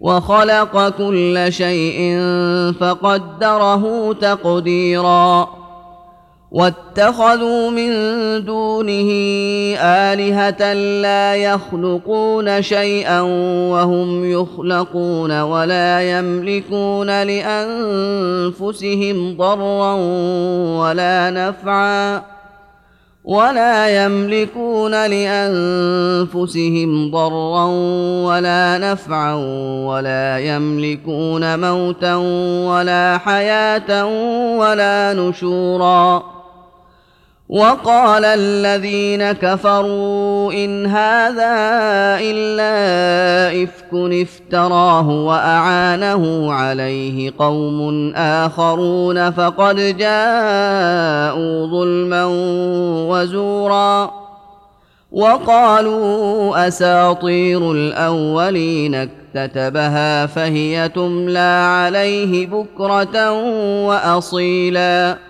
وخلق كل شيء فقدره تقديرا. واتخذوا من دونه آلهة لا يخلقون شيئا وهم يخلقون ولا يملكون لأنفسهم ضرا ولا نفعا. ولا يملكون لأنفسهم ضرا ولا نفعا ولا يملكون موتا ولا حياة ولا نشورا وقال الذين كفروا إن هذا إلا إفك افتراه وأعانه عليه قوم آخرون فقد جاءوا ظلما وزورا وقالوا أساطير الأولين اكتتبها فهي تملى عليه بكرة وأصيلا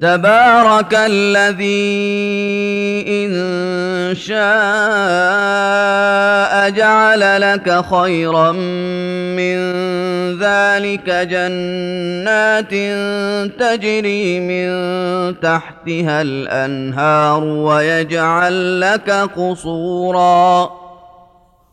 تبارك الذي إن شاء جعل لك خيرا من ذلك جنات تجري من تحتها الأنهار ويجعل لك قصورا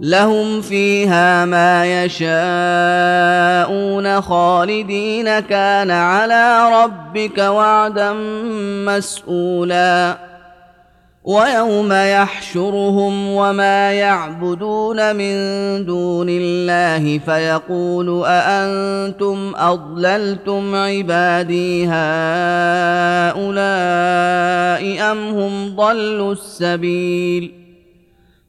لهم فيها ما يشاءون خالدين كان على ربك وعدا مسؤولا. ويوم يحشرهم وما يعبدون من دون الله فيقول أأنتم أضللتم عبادي هؤلاء أم هم ضلوا السبيل؟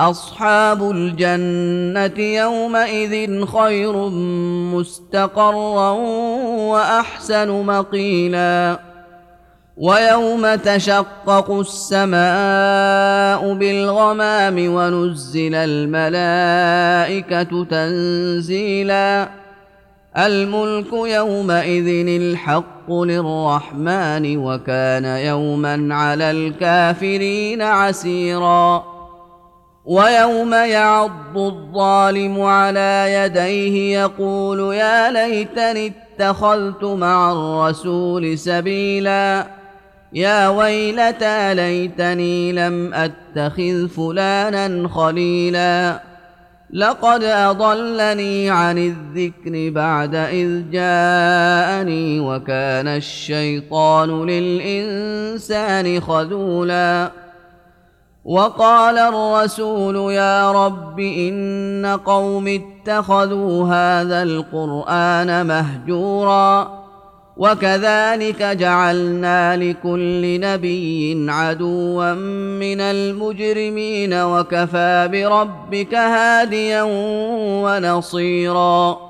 أصحاب الجنة يومئذ خير مستقرا وأحسن مقيلا. ويوم تشقق السماء بالغمام ونزل الملائكة تنزيلا. الملك يومئذ الحق للرحمن وكان يوما على الكافرين عسيرا. ويوم يعض الظالم على يديه يقول يا ليتني اتخذت مع الرسول سبيلا. يا ويلتى ليتني لم أتخذ فلانا خليلا. لقد أضلني عن الذكر بعد إذ جاءني وكان الشيطان للإنسان خذولا. وقال الرسول يا رب إن قوم اتخذوا هذا القرآن مهجورا وكذلك جعلنا لكل نبي عدوا من المجرمين وكفى بربك هاديا ونصيرا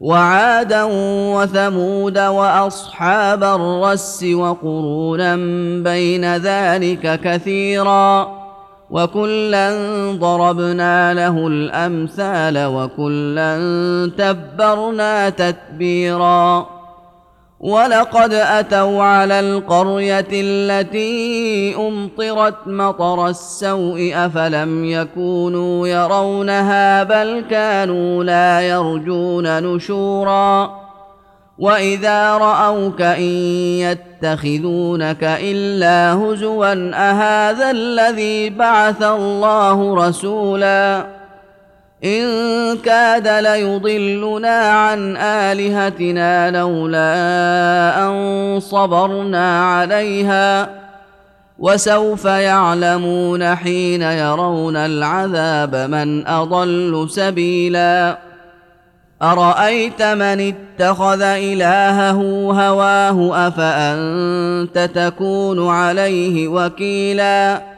وعادا وثمود وأصحاب الرس وقرونا بين ذلك كثيرا وكلا ضربنا له الأمثال وكلا تبرنا تتبيرا ولقد أتوا على القرية التي أمطرت مطر السوء أفلم يكونوا يرونها بل كانوا لا يرجون نشورا وإذا رأوك إن يتخذونك إلا هزوا أهذا الذي بعث الله رسولا إن كاد ليضلنا عن آلهتنا لولا أن صبرنا عليها وسوف يعلمون حين يرون العذاب من أضل سبيلا. أرأيت من اتخذ إلهه هواه أفأنت تكون عليه وكيلاً؟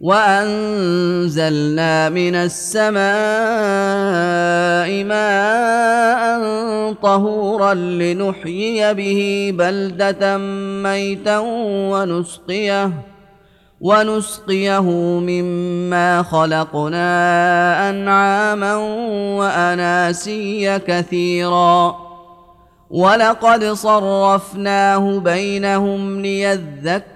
وأنزلنا من السماء ماء طهورا لنحيي به بلدة ميتا ونسقيه ونسقيه مما خلقنا أنعاما وأناسيا كثيرا. ولقد صرفناه بينهم ليذكروا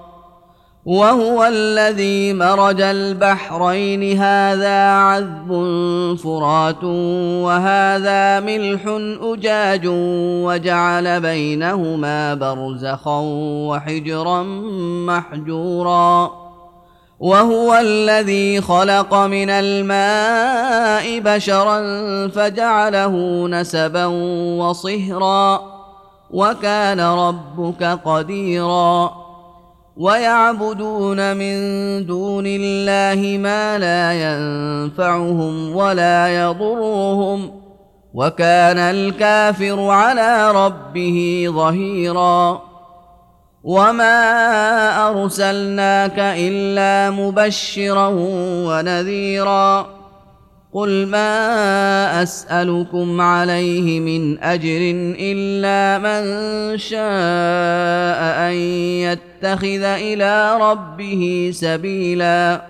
وهو الذي مرج البحرين. هذا عذب فرات وهذا ملح أجاج وجعل بينهما برزخا وحجرا محجورا. وهو الذي خلق من الماء بشرا فجعله نسبا وصهرا. وكان ربك قديرا. ويعبدون من دون الله ما لا ينفعهم ولا يضرهم وكان الكافر على ربه ظهيرا وما أرسلناك إلا مبشرا ونذيرا قل ما أسألكم عليه من أجر إلا من شاء أن يتخذ إلى ربه سبيلا.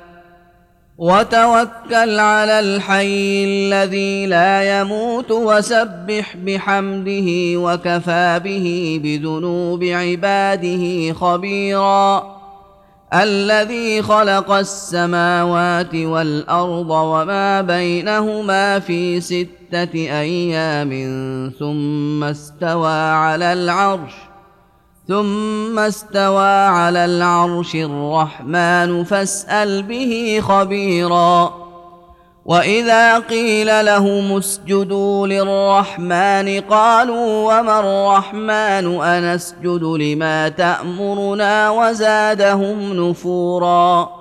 وتوكل على الحي الذي لا يموت وسبح بحمده وكفى به بذنوب عباده خبيرا. الذي خلق السماوات والأرض وما بينهما في ستة أيام ثم استوى على العرش. ثم استوى على العرش الرحمن فاسأل به خبيرا. وإذا قيل لهم اسجدوا للرحمن قالوا وما الرحمن أنسجد لما تأمرنا وزادهم نفورا.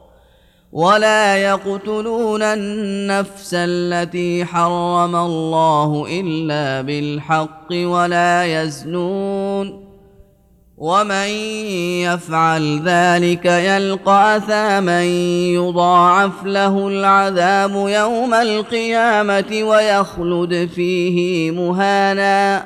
ولا يقتلون النفس التي حرم الله إلا بالحق ولا يزنون ومن يفعل ذلك يلقى أثاما يضاعف له العذاب يوم القيامة ويخلد فيه مهانا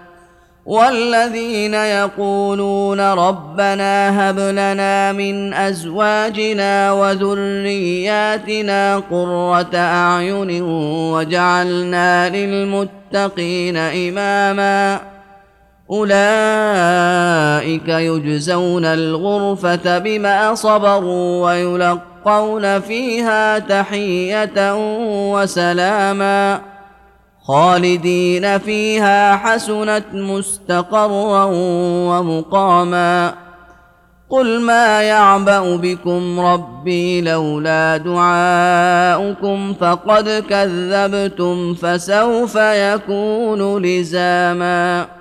والذين يقولون ربنا هب لنا من أزواجنا وذرياتنا قرة أعين وجعلنا للمتقين إماما أولئك يجزون الغرفة بما صبروا ويلقون فيها تحية وسلاما خالدين فيها حسنت مستقرا ومقاما. قل ما يعبأ بكم ربي لولا دعاؤكم فقد كذبتم فسوف يكون لزاما.